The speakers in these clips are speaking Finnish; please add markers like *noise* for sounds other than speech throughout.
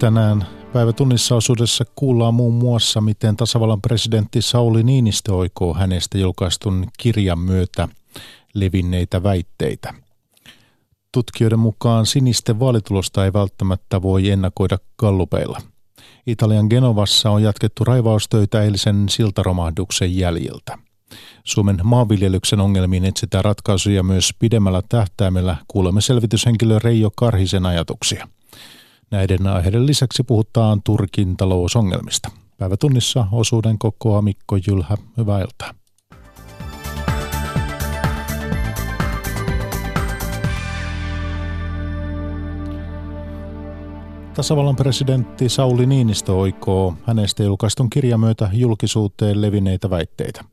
Tänään päivätunnissa osuudessa kuullaan muun muassa, miten tasavallan presidentti Sauli Niinistö oikoo hänestä julkaistun kirjan myötä levinneitä väitteitä. Tutkijoiden mukaan sinisten vaalitulosta ei välttämättä voi ennakoida kallupeilla. Italian Genovassa on jatkettu raivaustöitä eilisen siltaromahduksen jäljiltä. Suomen maanviljelyksen ongelmiin etsitään ratkaisuja myös pidemmällä tähtäimellä. Kuulemme selvityshenkilö Reijo Karhisen ajatuksia – Näiden aiheiden lisäksi puhutaan Turkin talousongelmista. Päivätunnissa osuuden kokoa Mikko Jylhä. Hyvää iltaa. Tasavallan presidentti Sauli Niinistö oikoo hänestä julkaistun kirjan myötä julkisuuteen levinneitä väitteitä.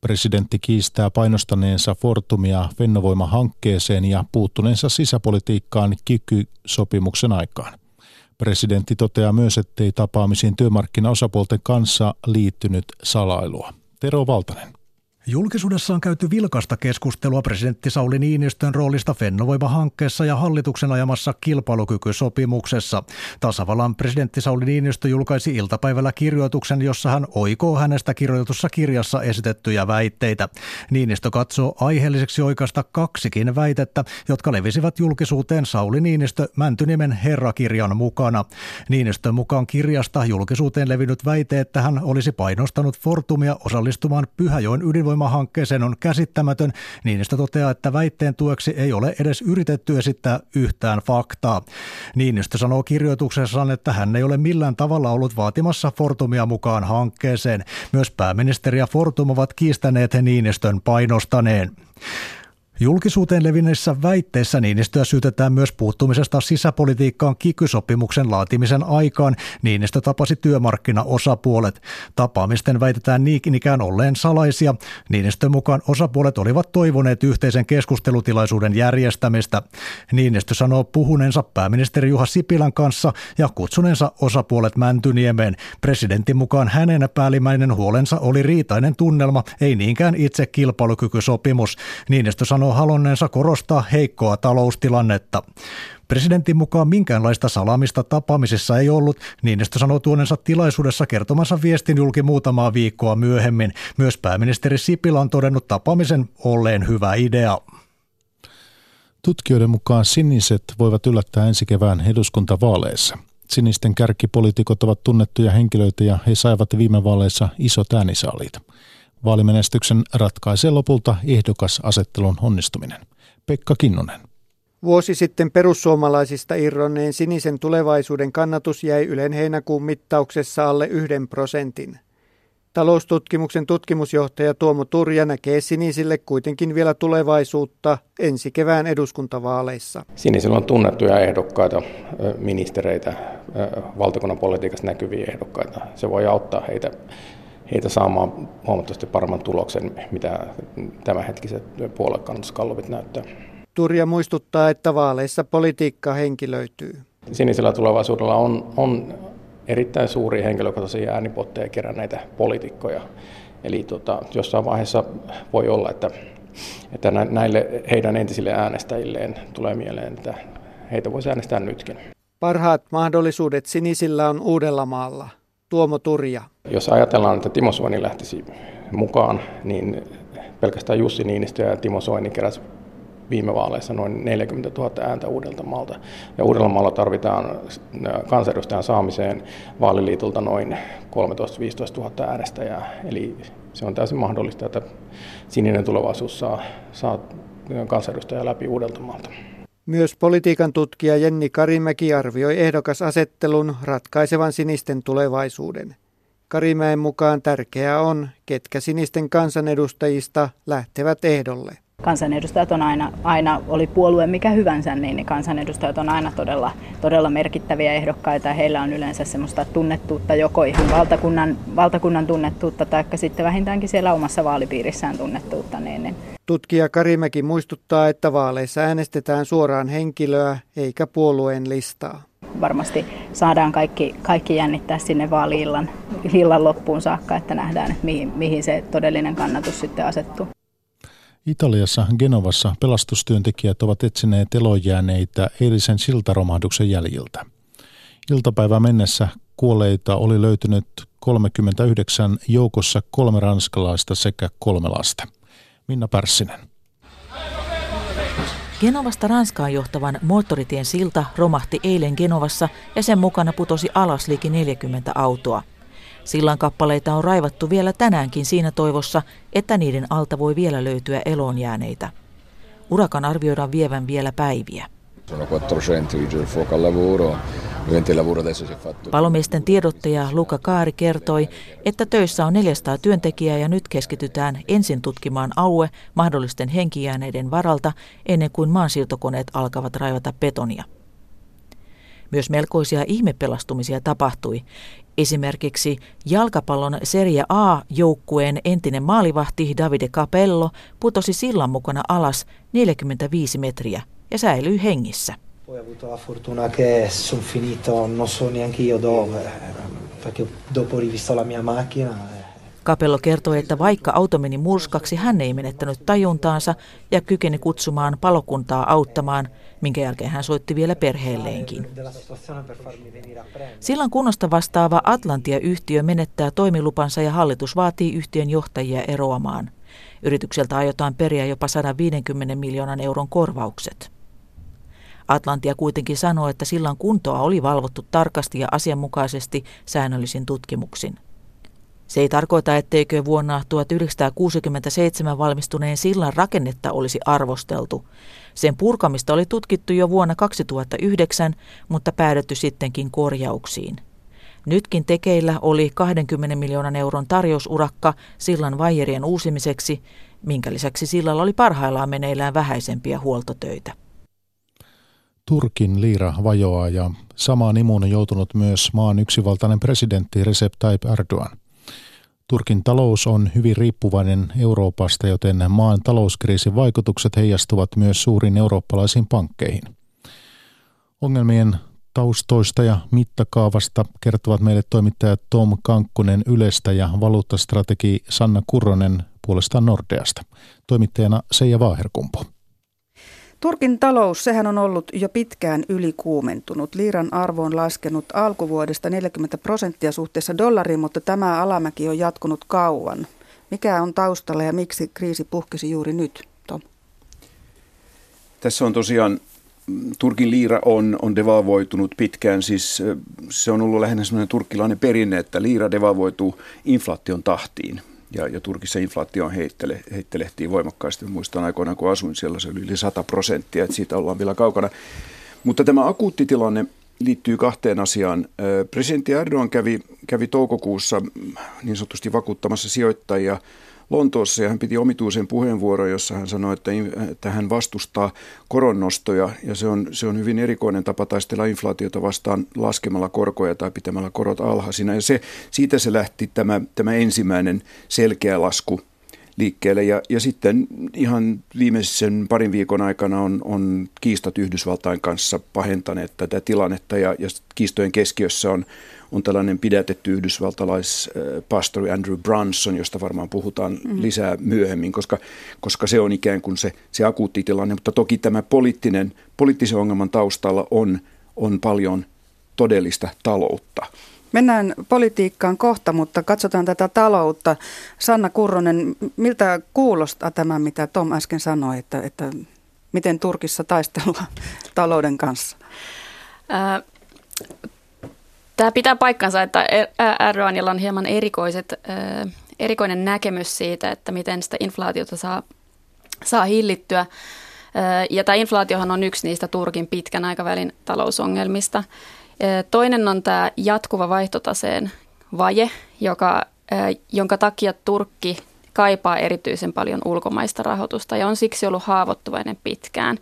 Presidentti kiistää painostaneensa Fortumia Fennovoima-hankkeeseen ja puuttuneensa sisäpolitiikkaan kiky-sopimuksen aikaan. Presidentti toteaa myös, ettei tapaamisiin työmarkkinaosapuolten kanssa liittynyt salailua. Tero Valtanen. Julkisuudessa on käyty vilkasta keskustelua presidentti Sauli Niinistön roolista Fennovoima-hankkeessa ja hallituksen ajamassa kilpailukykysopimuksessa. Tasavallan presidentti Sauli Niinistö julkaisi iltapäivällä kirjoituksen, jossa hän oikoo hänestä kirjoitussa kirjassa esitettyjä väitteitä. Niinistö katsoo aiheelliseksi oikaista kaksikin väitettä, jotka levisivät julkisuuteen Sauli Niinistö Mäntyniemen herrakirjan mukana. Niinistön mukaan kirjasta julkisuuteen levinnyt väite, että hän olisi painostanut Fortumia osallistumaan Pyhäjoen ydinvoima ydinvoimahankkeeseen on käsittämätön. Niinistö toteaa, että väitteen tueksi ei ole edes yritetty esittää yhtään faktaa. Niinistö sanoo kirjoituksessaan, että hän ei ole millään tavalla ollut vaatimassa Fortumia mukaan hankkeeseen. Myös pääministeri ja Fortum ovat kiistäneet Niinistön painostaneen. Julkisuuteen levinneissä väitteissä Niinistöä syytetään myös puuttumisesta sisäpolitiikkaan kikysopimuksen laatimisen aikaan. Niinistö tapasi työmarkkinaosapuolet. Tapaamisten väitetään niin ikään olleen salaisia. Niinistön mukaan osapuolet olivat toivoneet yhteisen keskustelutilaisuuden järjestämistä. Niinistö sanoo puhuneensa pääministeri Juha Sipilän kanssa ja kutsuneensa osapuolet Mäntyniemeen. Presidentin mukaan hänen päällimmäinen huolensa oli riitainen tunnelma, ei niinkään itse kilpailukykysopimus. Niinistö sanoo sanoo halunneensa korostaa heikkoa taloustilannetta. Presidentin mukaan minkäänlaista salamista tapaamisessa ei ollut, Niinistö sanoi tuonensa tilaisuudessa kertomansa viestin julki muutamaa viikkoa myöhemmin. Myös pääministeri Sipilä on todennut tapaamisen olleen hyvä idea. Tutkijoiden mukaan siniset voivat yllättää ensi kevään eduskuntavaaleissa. Sinisten kärkipoliitikot ovat tunnettuja henkilöitä ja he saivat viime vaaleissa isot äänisaalit. Vaalimenestyksen ratkaisee lopulta ehdokasasettelun onnistuminen. Pekka Kinnunen. Vuosi sitten perussuomalaisista irronneen sinisen tulevaisuuden kannatus jäi Ylen heinäkuun mittauksessa alle yhden prosentin. Taloustutkimuksen tutkimusjohtaja Tuomo Turja näkee sinisille kuitenkin vielä tulevaisuutta ensi kevään eduskuntavaaleissa. Sinisillä on tunnettuja ehdokkaita, ministereitä, valtakunnan politiikassa näkyviä ehdokkaita. Se voi auttaa heitä heitä saamaan huomattavasti paremman tuloksen, mitä tämänhetkiset puoluekannatuskallupit näyttää. Turja muistuttaa, että vaaleissa politiikka henkilöityy. Sinisellä tulevaisuudella on, on erittäin suuri henkilökohtaisia äänipotteja keränneitä poliitikkoja. Eli tota, jossain vaiheessa voi olla, että, että näille heidän entisille äänestäjilleen tulee mieleen, että heitä voisi äänestää nytkin. Parhaat mahdollisuudet sinisillä on Uudellamaalla. Tuomo Turja. Jos ajatellaan, että Timo Soini lähtisi mukaan, niin pelkästään Jussi Niinistö ja Timo Soini keräsi viime vaaleissa noin 40 000 ääntä Uudeltamaalta. Ja Uudellamaalla tarvitaan kansanedustajan saamiseen vaaliliitolta noin 13-15 000 äänestäjää. Eli se on täysin mahdollista, että sininen tulevaisuus saa, saa kansanedustajaa läpi Uudeltamaalta. Myös politiikan tutkija Jenni Karimäki arvioi ehdokasasettelun ratkaisevan sinisten tulevaisuuden. Karimäen mukaan tärkeää on, ketkä sinisten kansanedustajista lähtevät ehdolle. Kansanedustajat on aina, aina oli puolue mikä hyvänsä, niin, niin kansanedustajat on aina todella, todella merkittäviä ehdokkaita ja heillä on yleensä semmoista tunnettuutta joko ihan valtakunnan, valtakunnan tunnettuutta tai sitten vähintäänkin siellä omassa vaalipiirissään tunnettuutta. Niin, niin. Tutkija Karimäki muistuttaa, että vaaleissa äänestetään suoraan henkilöä eikä puolueen listaa varmasti saadaan kaikki, kaikki jännittää sinne vaaliillan illan loppuun saakka, että nähdään, että mihin, mihin se todellinen kannatus sitten asettuu. Italiassa Genovassa pelastustyöntekijät ovat etsineet elojääneitä eilisen siltaromahduksen jäljiltä. Iltapäivän mennessä kuolleita oli löytynyt 39 joukossa kolme ranskalaista sekä kolme lasta. Minna Pärssinen. Genovasta Ranskaan johtavan moottoritien silta romahti eilen Genovassa ja sen mukana putosi alas liki 40 autoa. Sillan kappaleita on raivattu vielä tänäänkin siinä toivossa, että niiden alta voi vielä löytyä eloonjääneitä. Urakan arvioidaan vievän vielä päiviä. Sono 400 vigili del fuoco al lavoro. Palomiesten tiedottaja Luka Kaari kertoi, että töissä on 400 työntekijää ja nyt keskitytään ensin tutkimaan alue mahdollisten henkijääneiden varalta ennen kuin maansiirtokoneet alkavat raivata betonia. Myös melkoisia ihmepelastumisia tapahtui. Esimerkiksi jalkapallon Serie A-joukkueen entinen maalivahti Davide Capello putosi sillan mukana alas 45 metriä ja säilyi hengissä. Poi ho avuto la fortuna che sono finito, non so neanche io dove, perché dopo ho rivisto la mia macchina. Capello kertoi, että vaikka auto meni murskaksi, hän ei menettänyt tajuntaansa ja kykeni kutsumaan palokuntaa auttamaan, minkä jälkeen hän soitti vielä perheelleenkin. Sillan kunnosta vastaava Atlantia-yhtiö menettää toimilupansa ja hallitus vaatii yhtiön johtajia eroamaan. Yritykseltä aiotaan periä jopa 150 miljoonan euron korvaukset. Atlantia kuitenkin sanoi, että sillan kuntoa oli valvottu tarkasti ja asianmukaisesti säännöllisin tutkimuksin. Se ei tarkoita, etteikö vuonna 1967 valmistuneen sillan rakennetta olisi arvosteltu. Sen purkamista oli tutkittu jo vuonna 2009, mutta päädytty sittenkin korjauksiin. Nytkin tekeillä oli 20 miljoonan euron tarjousurakka sillan vaijerien uusimiseksi, minkä lisäksi sillalla oli parhaillaan meneillään vähäisempiä huoltotöitä. Turkin liira vajoaa ja samaan imuun on joutunut myös maan yksivaltainen presidentti Recep Tayyip Erdogan. Turkin talous on hyvin riippuvainen Euroopasta, joten maan talouskriisin vaikutukset heijastuvat myös suuriin eurooppalaisiin pankkeihin. Ongelmien taustoista ja mittakaavasta kertovat meille toimittajat Tom Kankkunen Ylestä ja valuuttastrategi Sanna Kurronen puolestaan Nordeasta. Toimittajana Seija Vaaherkumpu. Turkin talous, sehän on ollut jo pitkään ylikuumentunut. Liiran arvo on laskenut alkuvuodesta 40 prosenttia suhteessa dollariin, mutta tämä alamäki on jatkunut kauan. Mikä on taustalla ja miksi kriisi puhkesi juuri nyt, Tom? Tässä on tosiaan, Turkin liira on, on devalvoitunut pitkään, siis se on ollut lähinnä sellainen turkkilainen perinne, että liira devalvoituu inflaation tahtiin. Ja, ja Turkissa inflaatio heittele, heittelehtii voimakkaasti. Muistan aikoinaan, kun asuin siellä, se oli yli 100 prosenttia, että siitä ollaan vielä kaukana. Mutta tämä akuutti tilanne liittyy kahteen asiaan. Presidentti Erdogan kävi, kävi toukokuussa niin sanotusti vakuuttamassa sijoittajia – Lontoossa ja hän piti omituisen puheenvuoron, jossa hän sanoi, että, että hän vastustaa koronnostoja ja se on, se on hyvin erikoinen tapa taistella inflaatiota vastaan laskemalla korkoja tai pitämällä korot alhaisina. Ja se, siitä se lähti tämä, tämä ensimmäinen selkeä lasku liikkeelle. Ja, ja sitten ihan viimeisen parin viikon aikana on, on kiistat Yhdysvaltain kanssa pahentaneet tätä tilannetta ja, ja kiistojen keskiössä on, on tällainen pidätetty yhdysvaltalaispastori Andrew Brunson, josta varmaan puhutaan mm. lisää myöhemmin, koska, koska se on ikään kuin se, se akuutti tilanne. Mutta toki tämä poliittinen, poliittisen ongelman taustalla on, on paljon todellista taloutta. Mennään politiikkaan kohta, mutta katsotaan tätä taloutta. Sanna Kurronen, miltä kuulostaa tämä, mitä Tom äsken sanoi, että, että miten Turkissa taistellaan *laughs* talouden kanssa? Äh, Tämä pitää paikkansa, että Erdoganilla on hieman erikoiset, erikoinen näkemys siitä, että miten sitä inflaatiota saa, saa hillittyä. Ja tämä inflaatiohan on yksi niistä Turkin pitkän aikavälin talousongelmista. Toinen on tämä jatkuva vaihtotaseen vaje, joka, jonka takia Turkki kaipaa erityisen paljon ulkomaista rahoitusta ja on siksi ollut haavoittuvainen pitkään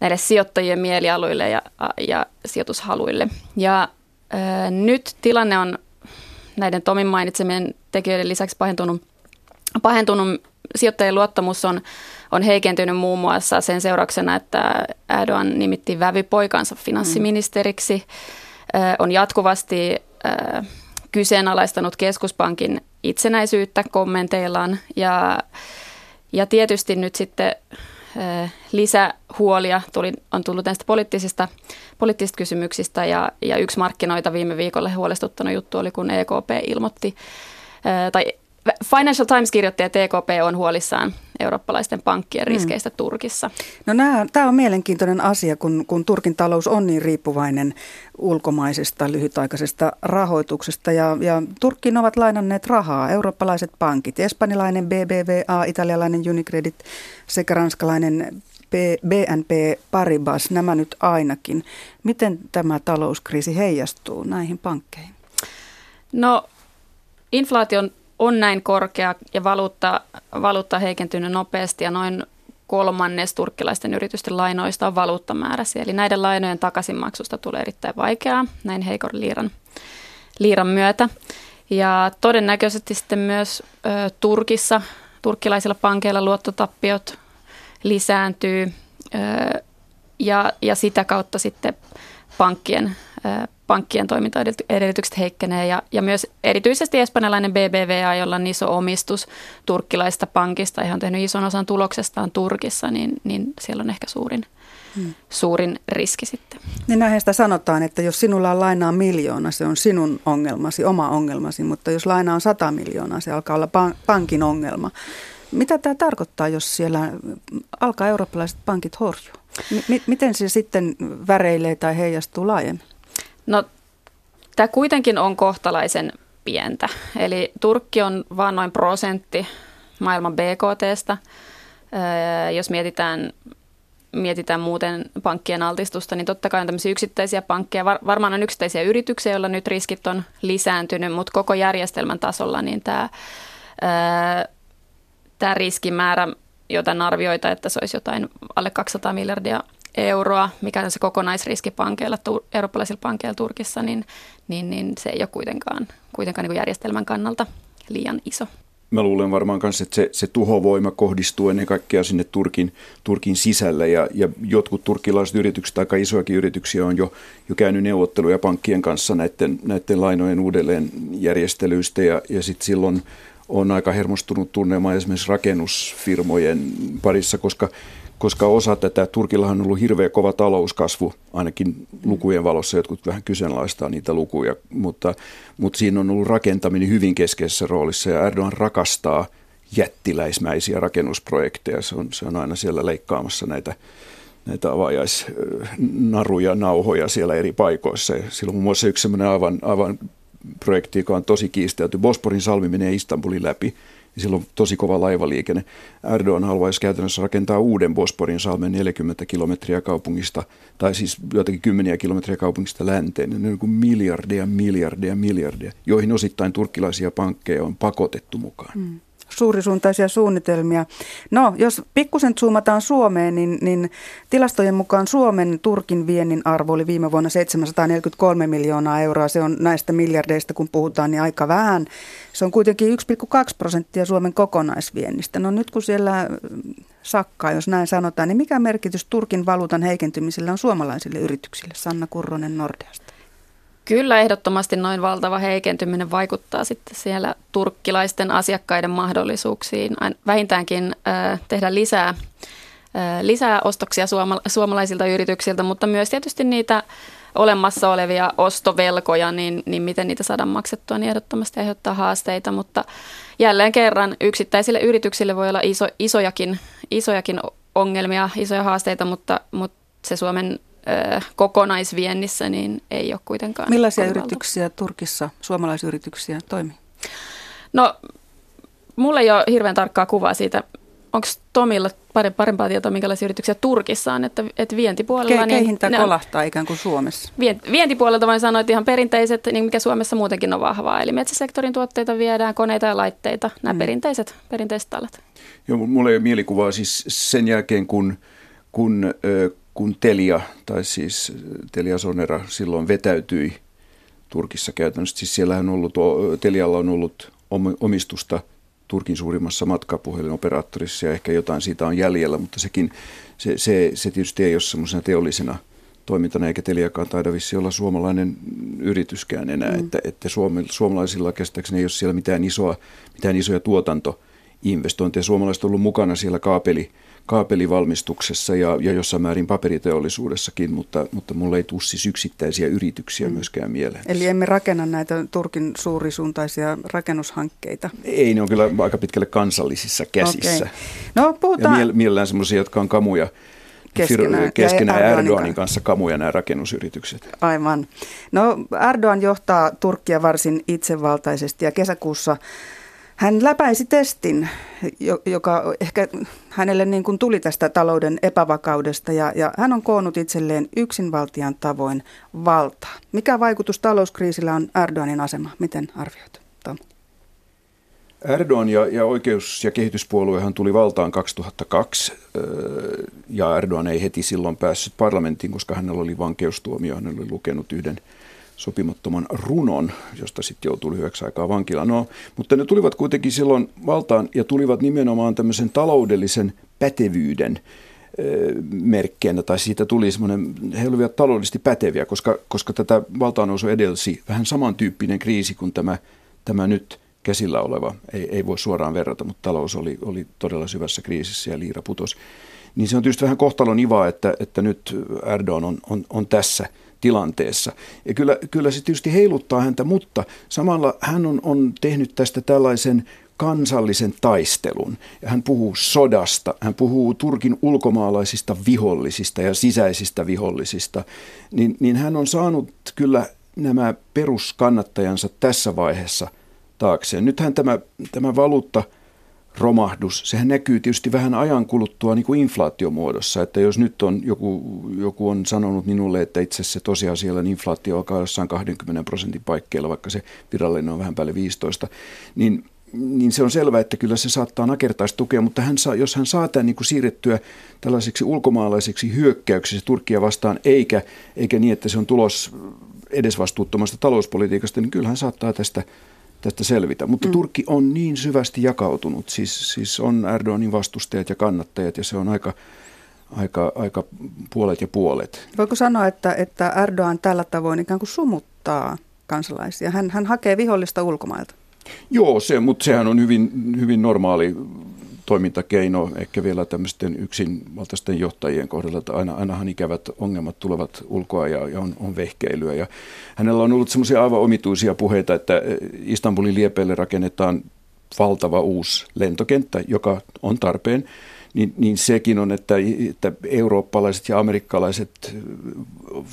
näille sijoittajien mielialuille ja, ja sijoitushaluille. Ja nyt tilanne on näiden Tomin mainitsemien tekijöiden lisäksi pahentunut, pahentunut. Sijoittajien luottamus on, on heikentynyt muun muassa sen seurauksena, että Erdogan nimitti vävypoikansa finanssiministeriksi, mm. on jatkuvasti kyseenalaistanut keskuspankin itsenäisyyttä kommenteillaan. Ja, ja tietysti nyt sitten lisähuolia tuli, on tullut näistä poliittisista, poliittisista kysymyksistä ja, ja yksi markkinoita viime viikolla huolestuttanut juttu oli, kun EKP ilmoitti, tai Financial Times kirjoitti, että EKP on huolissaan eurooppalaisten pankkien mm. riskeistä mm. Turkissa. No tämä on mielenkiintoinen asia, kun, kun Turkin talous on niin riippuvainen ulkomaisesta lyhytaikaisesta rahoituksesta. Ja, ja Turkkiin ovat lainanneet rahaa eurooppalaiset pankit, espanjalainen BBVA, italialainen Unicredit sekä ranskalainen BNP Paribas, nämä nyt ainakin. Miten tämä talouskriisi heijastuu näihin pankkeihin? No inflaation on näin korkea ja valuutta, valuutta heikentynyt nopeasti ja noin kolmannes turkkilaisten yritysten lainoista on valuuttamääräisiä. Eli näiden lainojen takaisinmaksusta tulee erittäin vaikeaa näin heikon liiran, liiran myötä. Ja todennäköisesti sitten myös ö, Turkissa, turkkilaisilla pankeilla luottotappiot lisääntyy ö, ja, ja sitä kautta sitten pankkien pankkien toimintaedellytykset heikkenee ja, ja myös erityisesti espanjalainen BBVA, jolla on iso omistus turkkilaista pankista ja on tehnyt ison osan tuloksestaan Turkissa, niin, niin siellä on ehkä suurin, hmm. suurin riski sitten. Niin näinhän sitä sanotaan, että jos sinulla on lainaa miljoona, se on sinun ongelmasi, oma ongelmasi, mutta jos laina on sata miljoonaa, se alkaa olla pankin ongelma. Mitä tämä tarkoittaa, jos siellä alkaa eurooppalaiset pankit horjua? M- miten se sitten väreilee tai heijastuu laajemmin? No tämä kuitenkin on kohtalaisen pientä. Eli Turkki on vain noin prosentti maailman BKTstä. Jos mietitään, mietitään muuten pankkien altistusta, niin totta kai on tämmöisiä yksittäisiä pankkeja. varmaan on yksittäisiä yrityksiä, joilla nyt riskit on lisääntynyt, mutta koko järjestelmän tasolla niin tämä, tämä riskimäärä, jota arvioita, että se olisi jotain alle 200 miljardia euroa, mikä on se kokonaisriski pankeilla, eurooppalaisilla pankeilla Turkissa, niin, niin, niin se ei ole kuitenkaan, kuitenkaan niin järjestelmän kannalta liian iso. Mä luulen varmaan myös, että se, se tuhovoima kohdistuu ennen kaikkea sinne Turkin, Turkin sisälle ja, ja jotkut turkkilaiset yritykset, aika isoakin yrityksiä on jo, jo käynyt neuvotteluja pankkien kanssa näiden, näiden lainojen uudelleen järjestelyistä ja, ja sitten silloin on aika hermostunut tunnelma esimerkiksi rakennusfirmojen parissa, koska koska osa tätä, Turkillahan on ollut hirveä kova talouskasvu, ainakin lukujen valossa jotkut vähän kyseenalaistaa niitä lukuja, mutta, mutta siinä on ollut rakentaminen hyvin keskeisessä roolissa ja Erdogan rakastaa jättiläismäisiä rakennusprojekteja. Se on, se on aina siellä leikkaamassa näitä, näitä avajaisnaruja, nauhoja siellä eri paikoissa. Ja silloin muun muassa yksi sellainen aivan, aivan projekti, joka on tosi kiistelty. Bosporin salmi menee Istanbulin läpi ja silloin tosi kova laivaliikenne. Erdogan haluaisi käytännössä rakentaa uuden Bosporin salmen 40 kilometriä kaupungista, tai siis joitakin kymmeniä kilometriä kaupungista länteen. Ne on niin kuin miljardeja, miljardeja, miljardeja, joihin osittain turkkilaisia pankkeja on pakotettu mukaan. Mm suurisuuntaisia suunnitelmia. No, jos pikkusen zoomataan Suomeen, niin, niin tilastojen mukaan Suomen Turkin viennin arvo oli viime vuonna 743 miljoonaa euroa. Se on näistä miljardeista, kun puhutaan, niin aika vähän. Se on kuitenkin 1,2 prosenttia Suomen kokonaisviennistä. No nyt kun siellä sakkaa, jos näin sanotaan, niin mikä merkitys Turkin valuutan heikentymisellä on suomalaisille yrityksille? Sanna Kurronen Nordeasta. Kyllä ehdottomasti noin valtava heikentyminen vaikuttaa sitten siellä turkkilaisten asiakkaiden mahdollisuuksiin. Vähintäänkin äh, tehdä lisää, äh, lisää ostoksia suoma- suomalaisilta yrityksiltä, mutta myös tietysti niitä olemassa olevia ostovelkoja, niin, niin miten niitä saadaan maksettua, niin ehdottomasti aiheuttaa haasteita, mutta jälleen kerran yksittäisille yrityksille voi olla iso, isojakin, isojakin ongelmia, isoja haasteita, mutta, mutta se Suomen kokonaisviennissä, niin ei ole kuitenkaan. Millaisia yrityksiä Turkissa, suomalaisyrityksiä toimii? No, mulla ei ole hirveän tarkkaa kuvaa siitä, onko Tomilla parempaa tietoa, minkälaisia yrityksiä Turkissa on, että, että vientipuolella... Ke, keihin niin, tämä kolahtaa ikään kuin Suomessa? Vientipuolelta voin sanoa, että ihan perinteiset, niin mikä Suomessa muutenkin on vahvaa, eli metsäsektorin tuotteita viedään, koneita ja laitteita, nämä mm. perinteiset, perinteiset alat. Joo, mulla ei ole mielikuvaa siis sen jälkeen, kun, kun kun Telia, tai siis Telia Sonera silloin vetäytyi Turkissa käytännössä. Siis siellähän on ollut, Telialla on ollut omistusta Turkin suurimmassa matkapuhelinoperaattorissa ja ehkä jotain siitä on jäljellä, mutta sekin, se, se, se tietysti ei ole semmoisena teollisena toimintana, eikä Teliakaan taida vissi olla suomalainen yrityskään enää, mm. että, että Suomi, suomalaisilla käsittääkseni ei ole siellä mitään, isoa, mitään isoja tuotantoinvestointeja. Suomalaiset on ollut mukana siellä kaapeli, kaapelivalmistuksessa ja, ja jossain määrin paperiteollisuudessakin, mutta, mutta mulla ei tule siis yksittäisiä yrityksiä mm. myöskään mieleen. Eli emme rakenna näitä Turkin suurisuuntaisia rakennushankkeita? Ei, ne on kyllä aika pitkälle kansallisissa käsissä. Okay. No, puhutaan... Ja mielellään semmoisia, jotka on kamuja keskenään, keskenään ja Erdoganin kanssa kamuja nämä rakennusyritykset. Aivan. No Erdogan johtaa Turkkia varsin itsevaltaisesti ja kesäkuussa hän läpäisi testin, joka ehkä hänelle niin kuin tuli tästä talouden epävakaudesta ja, ja hän on koonnut itselleen yksinvaltian tavoin valtaa. Mikä vaikutus talouskriisillä on Erdoganin asema? Miten arvioit, Tom? Erdogan ja, ja oikeus- ja kehityspuoluehan tuli valtaan 2002 ja Erdogan ei heti silloin päässyt parlamenttiin, koska hänellä oli vankeustuomio. Hän oli lukenut yhden sopimattoman runon, josta sitten joutui lyhyeksi aikaa vankilaan. No, mutta ne tulivat kuitenkin silloin valtaan ja tulivat nimenomaan tämmöisen taloudellisen pätevyyden merkkeinä, tai siitä tuli semmoinen, he olivat taloudellisesti päteviä, koska, koska tätä valtaannousu edelsi vähän samantyyppinen kriisi kuin tämä, tämä nyt käsillä oleva, ei, ei voi suoraan verrata, mutta talous oli, oli todella syvässä kriisissä ja liira putosi. Niin se on tietysti vähän kohtalon ivaa, että, että nyt Erdogan on, on, on tässä tilanteessa. Ja kyllä, kyllä se tietysti heiluttaa häntä, mutta samalla hän on, on tehnyt tästä tällaisen kansallisen taistelun. Ja hän puhuu sodasta, hän puhuu Turkin ulkomaalaisista vihollisista ja sisäisistä vihollisista. Niin, niin hän on saanut kyllä nämä peruskannattajansa tässä vaiheessa – taakseen. Nythän tämä, tämä valuutta romahdus, sehän näkyy tietysti vähän ajan kuluttua niin kuin inflaatiomuodossa, että jos nyt on joku, joku on sanonut minulle, että itse asiassa tosiasialla inflaatio alkaa jossain 20 prosentin paikkeilla, vaikka se virallinen on vähän päälle 15, niin niin se on selvää, että kyllä se saattaa nakertaistukea, mutta hän saa, jos hän saa tämän niin kuin siirrettyä tällaiseksi ulkomaalaiseksi hyökkäyksessä Turkkia vastaan, eikä, eikä niin, että se on tulos edesvastuuttomasta talouspolitiikasta, niin kyllähän saattaa tästä tästä selvitä. Mutta mm. Turkki on niin syvästi jakautunut, siis, siis on Erdoganin vastustajat ja kannattajat ja se on aika, aika, aika puolet ja puolet. Voiko sanoa, että, että Erdogan tällä tavoin ikään kuin sumuttaa kansalaisia? Hän, hän hakee vihollista ulkomailta. Joo, se, mutta sehän on hyvin, hyvin normaali toimintakeino ehkä vielä tämmöisten yksinvaltaisten johtajien kohdalla, että aina, ainahan ikävät ongelmat tulevat ulkoa ja, ja on, on vehkeilyä. Ja hänellä on ollut semmoisia aivan omituisia puheita, että Istanbulin liepeille rakennetaan valtava uusi lentokenttä, joka on tarpeen niin, niin sekin on, että, että eurooppalaiset ja amerikkalaiset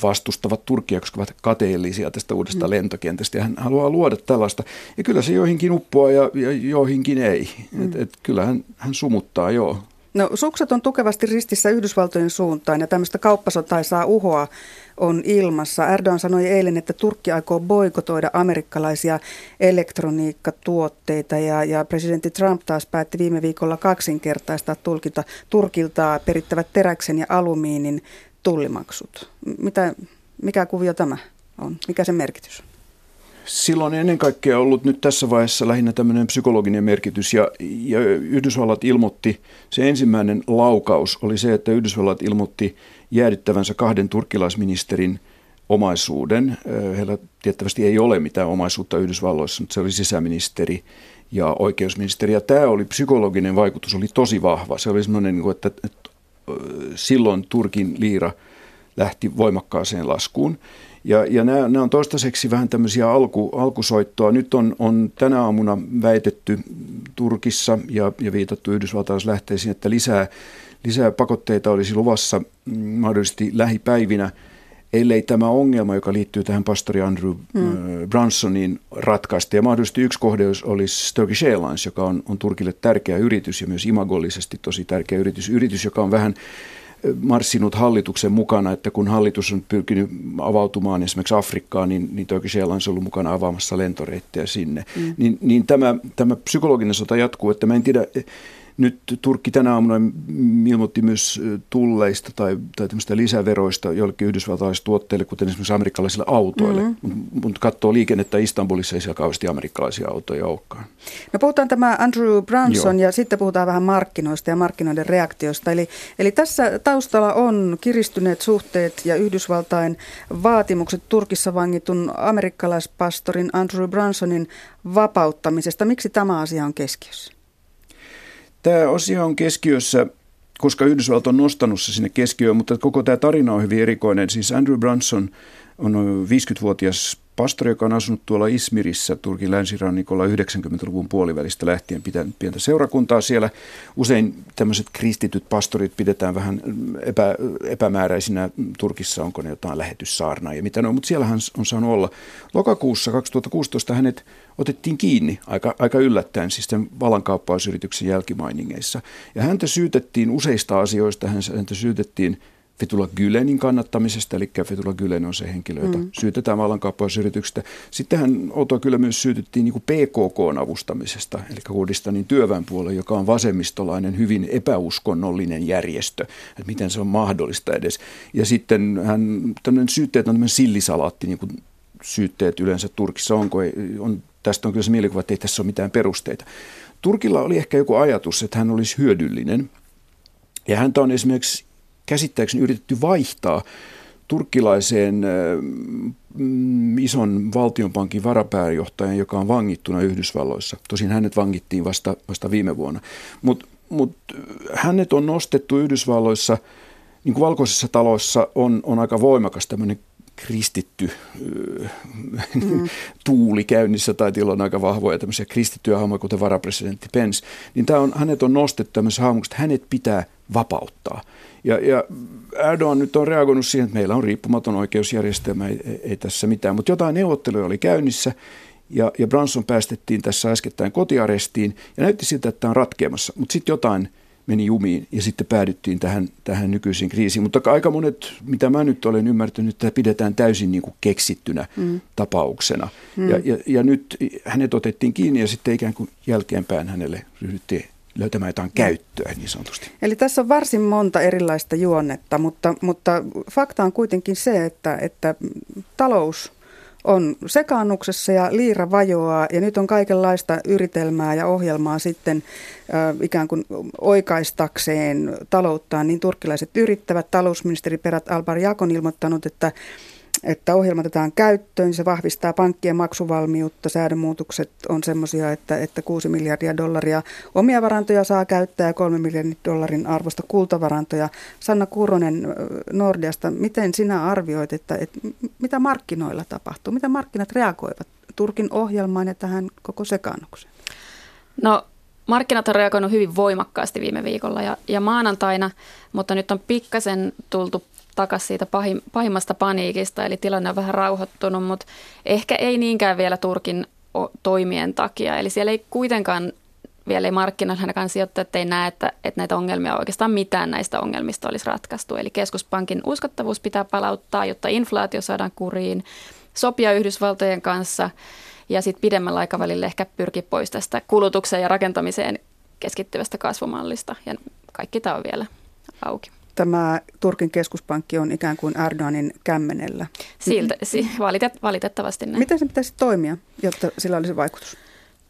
vastustavat Turkia, koska ovat kateellisia tästä uudesta mm. lentokentästä. Ja hän haluaa luoda tällaista. Ja kyllä se joihinkin uppoaa ja, ja joihinkin ei. Mm. Et, et kyllä hän, hän sumuttaa, joo. No sukset on tukevasti ristissä Yhdysvaltojen suuntaan ja tämmöistä kauppasotaisaa uhoa on ilmassa. Erdogan sanoi eilen, että Turkki aikoo boikotoida amerikkalaisia elektroniikkatuotteita ja, ja presidentti Trump taas päätti viime viikolla kaksinkertaistaa tulkilta, Turkilta perittävät teräksen ja alumiinin tullimaksut. Mitä, mikä kuvio tämä on? Mikä sen merkitys on? Silloin ennen kaikkea ollut nyt tässä vaiheessa lähinnä tämmöinen psykologinen merkitys ja, ja Yhdysvallat ilmoitti, se ensimmäinen laukaus oli se, että Yhdysvallat ilmoitti jäädyttävänsä kahden turkkilaisministerin omaisuuden. Heillä tiettävästi ei ole mitään omaisuutta Yhdysvalloissa, mutta se oli sisäministeri ja oikeusministeri. Ja tämä oli psykologinen vaikutus, oli tosi vahva. Se oli semmoinen, niin että, että silloin Turkin liira lähti voimakkaaseen laskuun. Ja, ja nämä, nämä on toistaiseksi vähän tämmöisiä alku, alkusoittoa. Nyt on, on tänä aamuna väitetty Turkissa ja, ja viitattu yhdysvaltalaislähteisiin, että lisää, lisää pakotteita olisi luvassa mm, mahdollisesti lähipäivinä, ellei tämä ongelma, joka liittyy tähän pastori Andrew mm. Brunsoniin ratkaista. Ja mahdollisesti yksi kohde olisi Turkish Airlines, joka on, on Turkille tärkeä yritys ja myös imagollisesti tosi tärkeä yritys. Yritys, joka on vähän marssinut hallituksen mukana, että kun hallitus on pyrkinyt avautumaan esimerkiksi Afrikkaan, niin, niin Turkish Airlines on ollut mukana avaamassa lentoreittejä sinne. Mm. Niin, niin tämä, tämä psykologinen sota jatkuu, että mä en tiedä, nyt Turkki tänä aamuna ilmoitti myös tulleista tai, tai lisäveroista joillekin yhdysvaltalaistuotteille, kuten esimerkiksi amerikkalaisille autoille. Mm-hmm. Mutta katsoo liikennettä Istanbulissa, ei siellä kauheasti amerikkalaisia autoja olekaan. No puhutaan tämä Andrew Branson Joo. ja sitten puhutaan vähän markkinoista ja markkinoiden reaktioista. Eli, eli tässä taustalla on kiristyneet suhteet ja Yhdysvaltain vaatimukset Turkissa vangitun amerikkalaispastorin Andrew Bransonin vapauttamisesta. Miksi tämä asia on keskiössä? Tämä osio on keskiössä koska Yhdysvallat on nostanut se sinne keskiöön, mutta koko tämä tarina on hyvin erikoinen. Siis Andrew Brunson on 50-vuotias pastori, joka on asunut tuolla Ismirissä Turkin länsirannikolla 90-luvun puolivälistä lähtien pitänyt pientä seurakuntaa siellä. Usein tämmöiset kristityt pastorit pidetään vähän epä, epämääräisinä Turkissa, onko ne jotain lähetyssaarnaa ja mitä ne on, mutta siellä hän on saanut olla. Lokakuussa 2016 hänet otettiin kiinni aika, aika yllättäen siis tämän valankaappausyrityksen jälkimainingeissa. Ja häntä syytettiin useista asioista, häntä syytettiin Fethullah Gülenin kannattamisesta, eli Fethullah Gülen on se henkilö, jota mm. syytetään vallankaappausyrityksestä. Sitten hän Oto kyllä myös syytettiin niin PKK avustamisesta, eli Kurdistanin työväenpuolue, joka on vasemmistolainen, hyvin epäuskonnollinen järjestö. Että miten se on mahdollista edes. Ja sitten hän, tämmöinen syytteet on tämmöinen sillisalaatti, niin kuin syytteet yleensä Turkissa onko, on, tästä on kyllä se mielikuva, että ei tässä ole mitään perusteita. Turkilla oli ehkä joku ajatus, että hän olisi hyödyllinen. Ja häntä on esimerkiksi käsittääkseni yritetty vaihtaa turkkilaiseen mm, ison valtionpankin varapääjohtajan, joka on vangittuna Yhdysvalloissa. Tosin hänet vangittiin vasta, vasta viime vuonna. Mutta mut hänet on nostettu Yhdysvalloissa, niin kuin valkoisessa taloissa on, on aika voimakas tämmöinen kristitty mm. *laughs* tuuli käynnissä, tai on aika vahvoja tämmöisiä kristittyjä hahmoja, kuten varapresidentti Pence, niin tämä on, hänet on nostettu tämmöisessä hahmoksi, että hänet pitää vapauttaa. Ja, ja Erdogan nyt on reagoinut siihen, että meillä on riippumaton oikeusjärjestelmä, ei, ei tässä mitään, mutta jotain neuvotteluja oli käynnissä, ja, ja Branson päästettiin tässä äskettäin kotiarestiin, ja näytti siltä, että tämä on ratkeamassa, mutta sitten jotain meni jumiin ja sitten päädyttiin tähän, tähän nykyisiin kriisiin. Mutta aika monet, mitä mä nyt olen ymmärtänyt, että pidetään täysin niin kuin keksittynä mm. tapauksena. Mm. Ja, ja, ja nyt hänet otettiin kiinni ja sitten ikään kuin jälkeenpäin hänelle ryhdyttiin löytämään jotain käyttöä niin sanotusti. Eli tässä on varsin monta erilaista juonnetta, mutta, mutta fakta on kuitenkin se, että, että talous on sekaannuksessa ja liira vajoaa ja nyt on kaikenlaista yritelmää ja ohjelmaa sitten äh, ikään kuin oikaistakseen talouttaan, niin turkkilaiset yrittävät. Talousministeri Perat Albar Jakon ilmoittanut, että että ohjelma otetaan käyttöön. Se vahvistaa pankkien maksuvalmiutta. Säädönmuutokset on sellaisia, että, että 6 miljardia dollaria omia varantoja saa käyttää ja 3 miljardin dollarin arvosta kultavarantoja. Sanna Kuronen Nordeasta, miten sinä arvioit, että, että mitä markkinoilla tapahtuu? Mitä markkinat reagoivat Turkin ohjelmaan ja tähän koko sekaannukseen? No markkinat on reagoinut hyvin voimakkaasti viime viikolla ja, ja maanantaina, mutta nyt on pikkasen tultu takaisin siitä pahim, pahimmasta paniikista, eli tilanne on vähän rauhoittunut, mutta ehkä ei niinkään vielä Turkin toimien takia. Eli siellä ei kuitenkaan vielä ei markkinoilla ainakaan sijoittajat ei näe, että, että näitä ongelmia oikeastaan mitään näistä ongelmista olisi ratkaistu. Eli keskuspankin uskottavuus pitää palauttaa, jotta inflaatio saadaan kuriin, sopia Yhdysvaltojen kanssa ja sitten pidemmällä aikavälillä ehkä pyrkiä pois tästä kulutukseen ja rakentamiseen keskittyvästä kasvumallista. Ja kaikki tämä on vielä auki tämä Turkin keskuspankki on ikään kuin Erdoganin kämmenellä. Siltä, si, valitet, valitettavasti näin. Miten se pitäisi toimia, jotta sillä olisi vaikutus?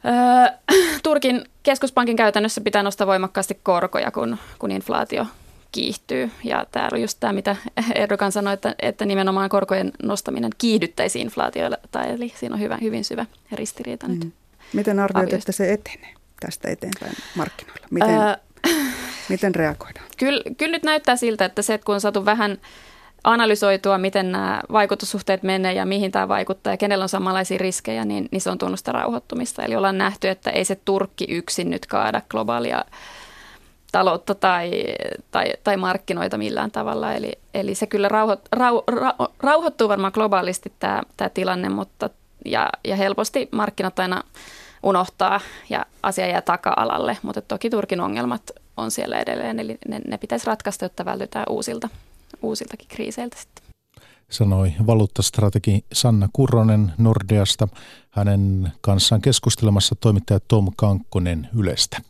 Öö, Turkin keskuspankin käytännössä pitää nostaa voimakkaasti korkoja, kun, kun inflaatio kiihtyy. Ja tämä on just tämä, mitä Erdogan sanoi, että, että nimenomaan korkojen nostaminen kiihdyttäisi inflaatioilla. Tai eli siinä on hyvä, hyvin syvä ristiriita mm. nyt. Miten arvioit, että se etenee tästä eteenpäin markkinoilla? Miten, öö, Miten reagoidaan? Kyllä, kyllä nyt näyttää siltä, että se, että kun on saatu vähän analysoitua, miten nämä vaikutussuhteet menee ja mihin tämä vaikuttaa ja kenellä on samanlaisia riskejä, niin, niin se on tunnusta rauhoittumista. Eli ollaan nähty, että ei se Turkki yksin nyt kaada globaalia taloutta tai, tai, tai markkinoita millään tavalla. Eli, eli se kyllä rauho, rau, ra, rauhoittuu varmaan globaalisti tämä, tämä tilanne, mutta ja, ja helposti markkinat aina unohtaa ja asia jää taka-alalle, mutta toki Turkin ongelmat on siellä edelleen, eli ne, ne pitäisi ratkaista, jotta vältytään uusilta, uusiltakin kriiseiltä sitten. Sanoi valuuttastrategi Sanna Kurronen Nordeasta. Hänen kanssaan keskustelemassa toimittaja Tom Kankkonen Ylestä.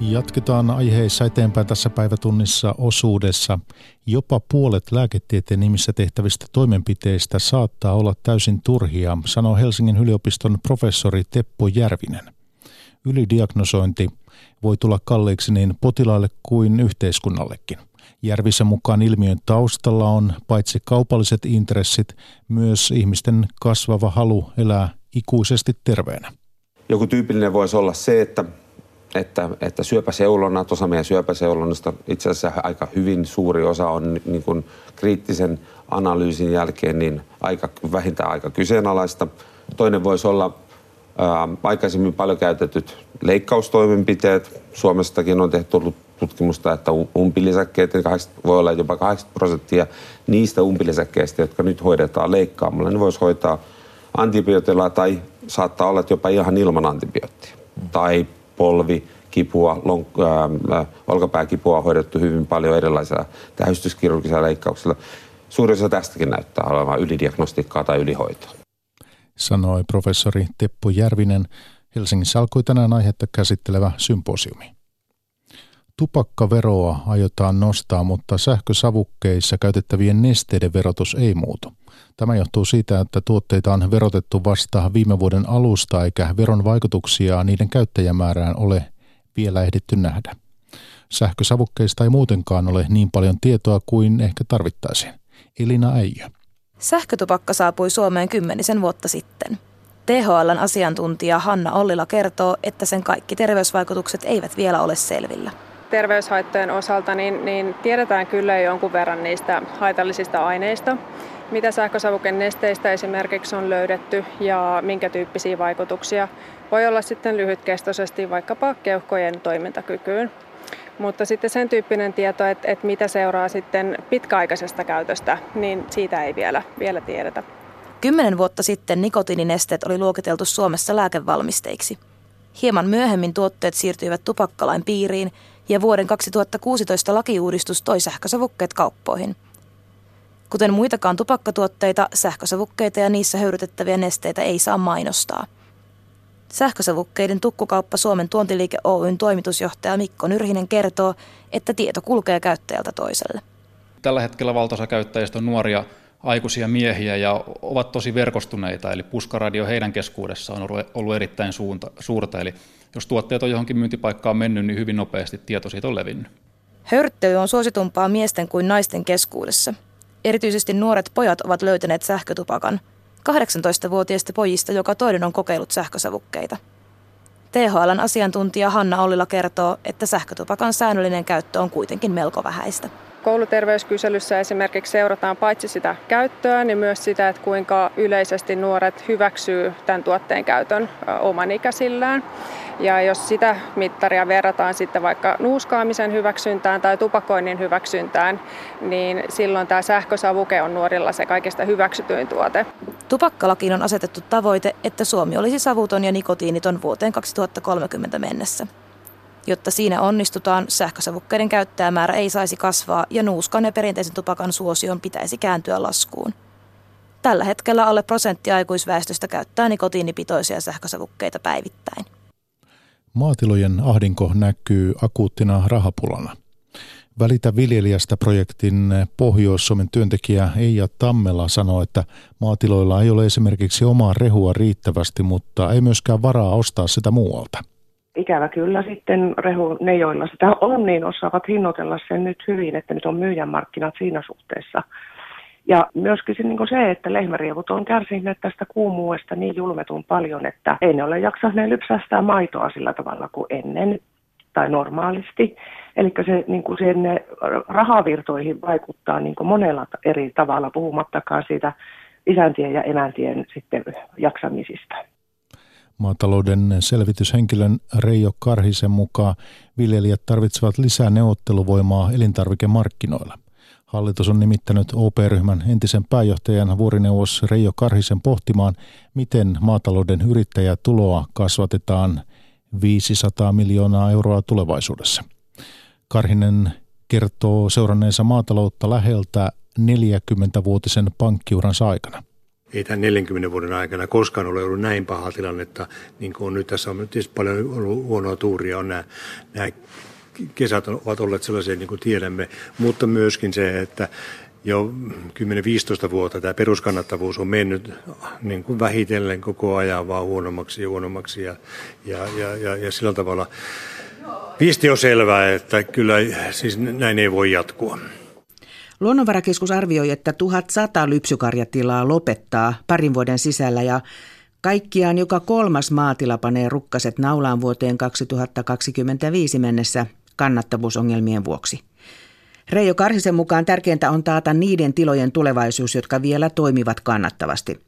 Jatketaan aiheissa eteenpäin tässä päivätunnissa osuudessa. Jopa puolet lääketieteen nimissä tehtävistä toimenpiteistä saattaa olla täysin turhia, sanoo Helsingin yliopiston professori Teppo Järvinen. Ylidiagnosointi voi tulla kalliiksi niin potilaille kuin yhteiskunnallekin. Järvisen mukaan ilmiön taustalla on paitsi kaupalliset intressit, myös ihmisten kasvava halu elää ikuisesti terveenä. Joku tyypillinen voisi olla se, että, että, että syöpäseulonnat, osa meidän syöpäseulonnasta, itse asiassa aika hyvin suuri osa on niin kuin kriittisen analyysin jälkeen niin aika, vähintään aika kyseenalaista. Toinen voisi olla ää, aikaisemmin paljon käytetyt leikkaustoimenpiteet. Suomestakin on tehty tutkimusta, että umpilisäkkeet voi olla jopa 80 prosenttia niistä umpilisäkkeistä, jotka nyt hoidetaan leikkaamalla, ne voisi hoitaa antibiootilla tai saattaa olla jopa ihan ilman antibioottia. Tai polvi, kipua, lonk- äh, olkapääkipua on hoidettu hyvin paljon erilaisilla tähystyskirurgisilla leikkauksilla. Suurin osa tästäkin näyttää olevan ylidiagnostiikkaa tai ylihoitoa. Sanoi professori Teppo Järvinen. Helsingissä alkoi tänään aihetta käsittelevä symposiumi. Tupakkaveroa aiotaan nostaa, mutta sähkösavukkeissa käytettävien nesteiden verotus ei muutu. Tämä johtuu siitä, että tuotteita on verotettu vasta viime vuoden alusta, eikä veron vaikutuksia niiden käyttäjämäärään ole vielä ehditty nähdä. Sähkösavukkeista ei muutenkaan ole niin paljon tietoa kuin ehkä tarvittaisiin. Elina Äijö. Sähkötupakka saapui Suomeen kymmenisen vuotta sitten. THLn asiantuntija Hanna Ollila kertoo, että sen kaikki terveysvaikutukset eivät vielä ole selvillä terveyshaittojen osalta, niin, niin tiedetään kyllä jonkun verran niistä haitallisista aineista, mitä sähkösavuken nesteistä esimerkiksi on löydetty ja minkä tyyppisiä vaikutuksia voi olla sitten lyhytkestoisesti vaikkapa keuhkojen toimintakykyyn. Mutta sitten sen tyyppinen tieto, että, että mitä seuraa sitten pitkäaikaisesta käytöstä, niin siitä ei vielä, vielä tiedetä. Kymmenen vuotta sitten nikotiininesteet oli luokiteltu Suomessa lääkevalmisteiksi. Hieman myöhemmin tuotteet siirtyivät tupakkalain piiriin ja vuoden 2016 lakiuudistus toi sähkösavukkeet kauppoihin. Kuten muitakaan tupakkatuotteita, sähkösavukkeita ja niissä höyrytettäviä nesteitä ei saa mainostaa. Sähkösavukkeiden tukkukauppa Suomen tuontiliike Oyn toimitusjohtaja Mikko Nyrhinen kertoo, että tieto kulkee käyttäjältä toiselle. Tällä hetkellä valtaosa käyttäjistä on nuoria aikuisia miehiä ja ovat tosi verkostuneita, eli puskaradio heidän keskuudessaan on ollut erittäin suunta, suurta, eli jos tuotteet on johonkin myyntipaikkaan mennyt, niin hyvin nopeasti tieto siitä on levinnyt. Höyryttely on suositumpaa miesten kuin naisten keskuudessa. Erityisesti nuoret pojat ovat löytäneet sähkötupakan. 18-vuotiaista pojista joka toinen on kokeillut sähkösavukkeita. THLn asiantuntija Hanna Ollila kertoo, että sähkötupakan säännöllinen käyttö on kuitenkin melko vähäistä. Kouluterveyskyselyssä esimerkiksi seurataan paitsi sitä käyttöä, niin myös sitä, että kuinka yleisesti nuoret hyväksyy tämän tuotteen käytön omanikäisillään. Ja jos sitä mittaria verrataan sitten vaikka nuuskaamisen hyväksyntään tai tupakoinnin hyväksyntään, niin silloin tämä sähkösavuke on nuorilla se kaikista hyväksytyin tuote. Tupakkalakiin on asetettu tavoite, että Suomi olisi savuton ja nikotiiniton vuoteen 2030 mennessä. Jotta siinä onnistutaan, sähkösavukkeiden käyttäjämäärä ei saisi kasvaa ja nuuskan ja perinteisen tupakan suosion pitäisi kääntyä laskuun. Tällä hetkellä alle prosentti aikuisväestöstä käyttää nikotiinipitoisia sähkösavukkeita päivittäin. Maatilojen ahdinko näkyy akuuttina rahapulana. Välitä viljelijästä projektin Pohjois-Suomen työntekijä Eija Tammela sanoi, että maatiloilla ei ole esimerkiksi omaa rehua riittävästi, mutta ei myöskään varaa ostaa sitä muualta ikävä kyllä sitten rehu, ne joilla sitä on, niin osaavat hinnoitella sen nyt hyvin, että nyt on myyjän markkinat siinä suhteessa. Ja myöskin se, niin se että lehmärievut on kärsineet tästä kuumuudesta niin julmetun paljon, että ei ne ole jaksaneet lypsästää maitoa sillä tavalla kuin ennen tai normaalisti. Eli se niin kuin sen rahavirtoihin vaikuttaa niin kuin monella eri tavalla, puhumattakaan siitä isäntien ja emäntien sitten jaksamisista. Maatalouden selvityshenkilön Reijo Karhisen mukaan viljelijät tarvitsevat lisää neuvotteluvoimaa elintarvikemarkkinoilla. Hallitus on nimittänyt OP-ryhmän entisen pääjohtajan vuorineuvos Reijo Karhisen pohtimaan, miten maatalouden yrittäjätuloa kasvatetaan 500 miljoonaa euroa tulevaisuudessa. Karhinen kertoo seuranneensa maataloutta läheltä 40-vuotisen pankkiuransa aikana ei tämän 40 vuoden aikana koskaan ole ollut näin paha tilannetta, niin kuin nyt. Tässä on tietysti paljon ollut huonoa tuuria, on nämä, nämä kesät ovat olleet sellaisia, niin kuin tiedämme, mutta myöskin se, että jo 10-15 vuotta tämä peruskannattavuus on mennyt niin kuin vähitellen koko ajan vaan huonommaksi ja huonommaksi ja, ja, ja, ja, ja sillä tavalla Viesti on selvää, että kyllä siis näin ei voi jatkua. Luonnonvarakeskus arvioi, että 1100 lypsykarjatilaa lopettaa parin vuoden sisällä ja kaikkiaan joka kolmas maatila panee rukkaset naulaan vuoteen 2025 mennessä kannattavuusongelmien vuoksi. Reijo Karhisen mukaan tärkeintä on taata niiden tilojen tulevaisuus, jotka vielä toimivat kannattavasti.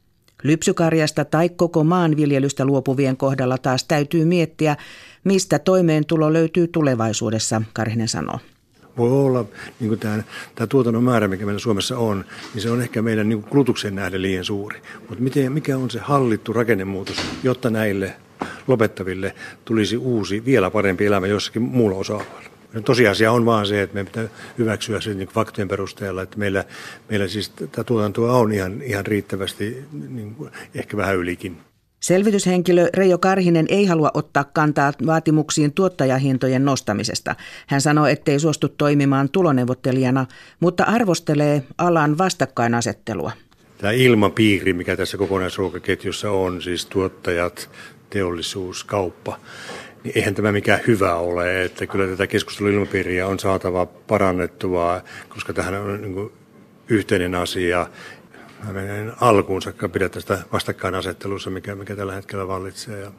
Lypsykarjasta tai koko maanviljelystä luopuvien kohdalla taas täytyy miettiä, mistä toimeentulo löytyy tulevaisuudessa, Karhinen sanoo. Voi olla niin tämä, tämä tuotannon määrä, mikä meillä Suomessa on, niin se on ehkä meidän niin kulutuksen nähden liian suuri. Mutta miten, mikä on se hallittu rakennemuutos, jotta näille lopettaville tulisi uusi, vielä parempi elämä jossakin muulla osa-alueella? Tosiasia on vaan se, että meidän pitää hyväksyä se niin faktojen perusteella, että meillä, meillä siis tämä tuotantoa on ihan, ihan riittävästi, niin kuin, ehkä vähän ylikin. Selvityshenkilö Reijo Karhinen ei halua ottaa kantaa vaatimuksiin tuottajahintojen nostamisesta. Hän sanoo, ettei suostu toimimaan tuloneuvottelijana, mutta arvostelee alan vastakkainasettelua. Tämä ilmapiiri, mikä tässä kokonaisruokaketjussa on, siis tuottajat, teollisuus, kauppa, niin eihän tämä mikään hyvä ole. Että kyllä tätä keskusteluilmapiiriä on saatava parannettua, koska tähän on niin yhteinen asia menen alkuun saakka pidä tästä vastakkainasettelussa, mikä, mikä tällä hetkellä vallitsee. Ja,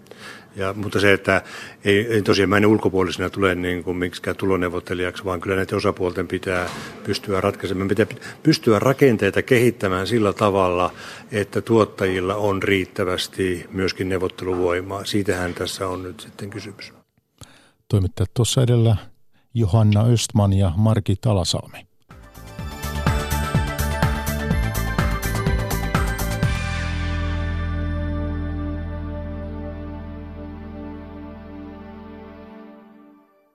ja, mutta se, että ei, ei tosiaan mä en ulkopuolisena tule niin kuin miksikään tuloneuvottelijaksi, vaan kyllä näiden osapuolten pitää pystyä ratkaisemaan. Pitää pystyä rakenteita kehittämään sillä tavalla, että tuottajilla on riittävästi myöskin neuvotteluvoimaa. Siitähän tässä on nyt sitten kysymys. Toimittajat tuossa edellä Johanna Östman ja Marki Talasalmi.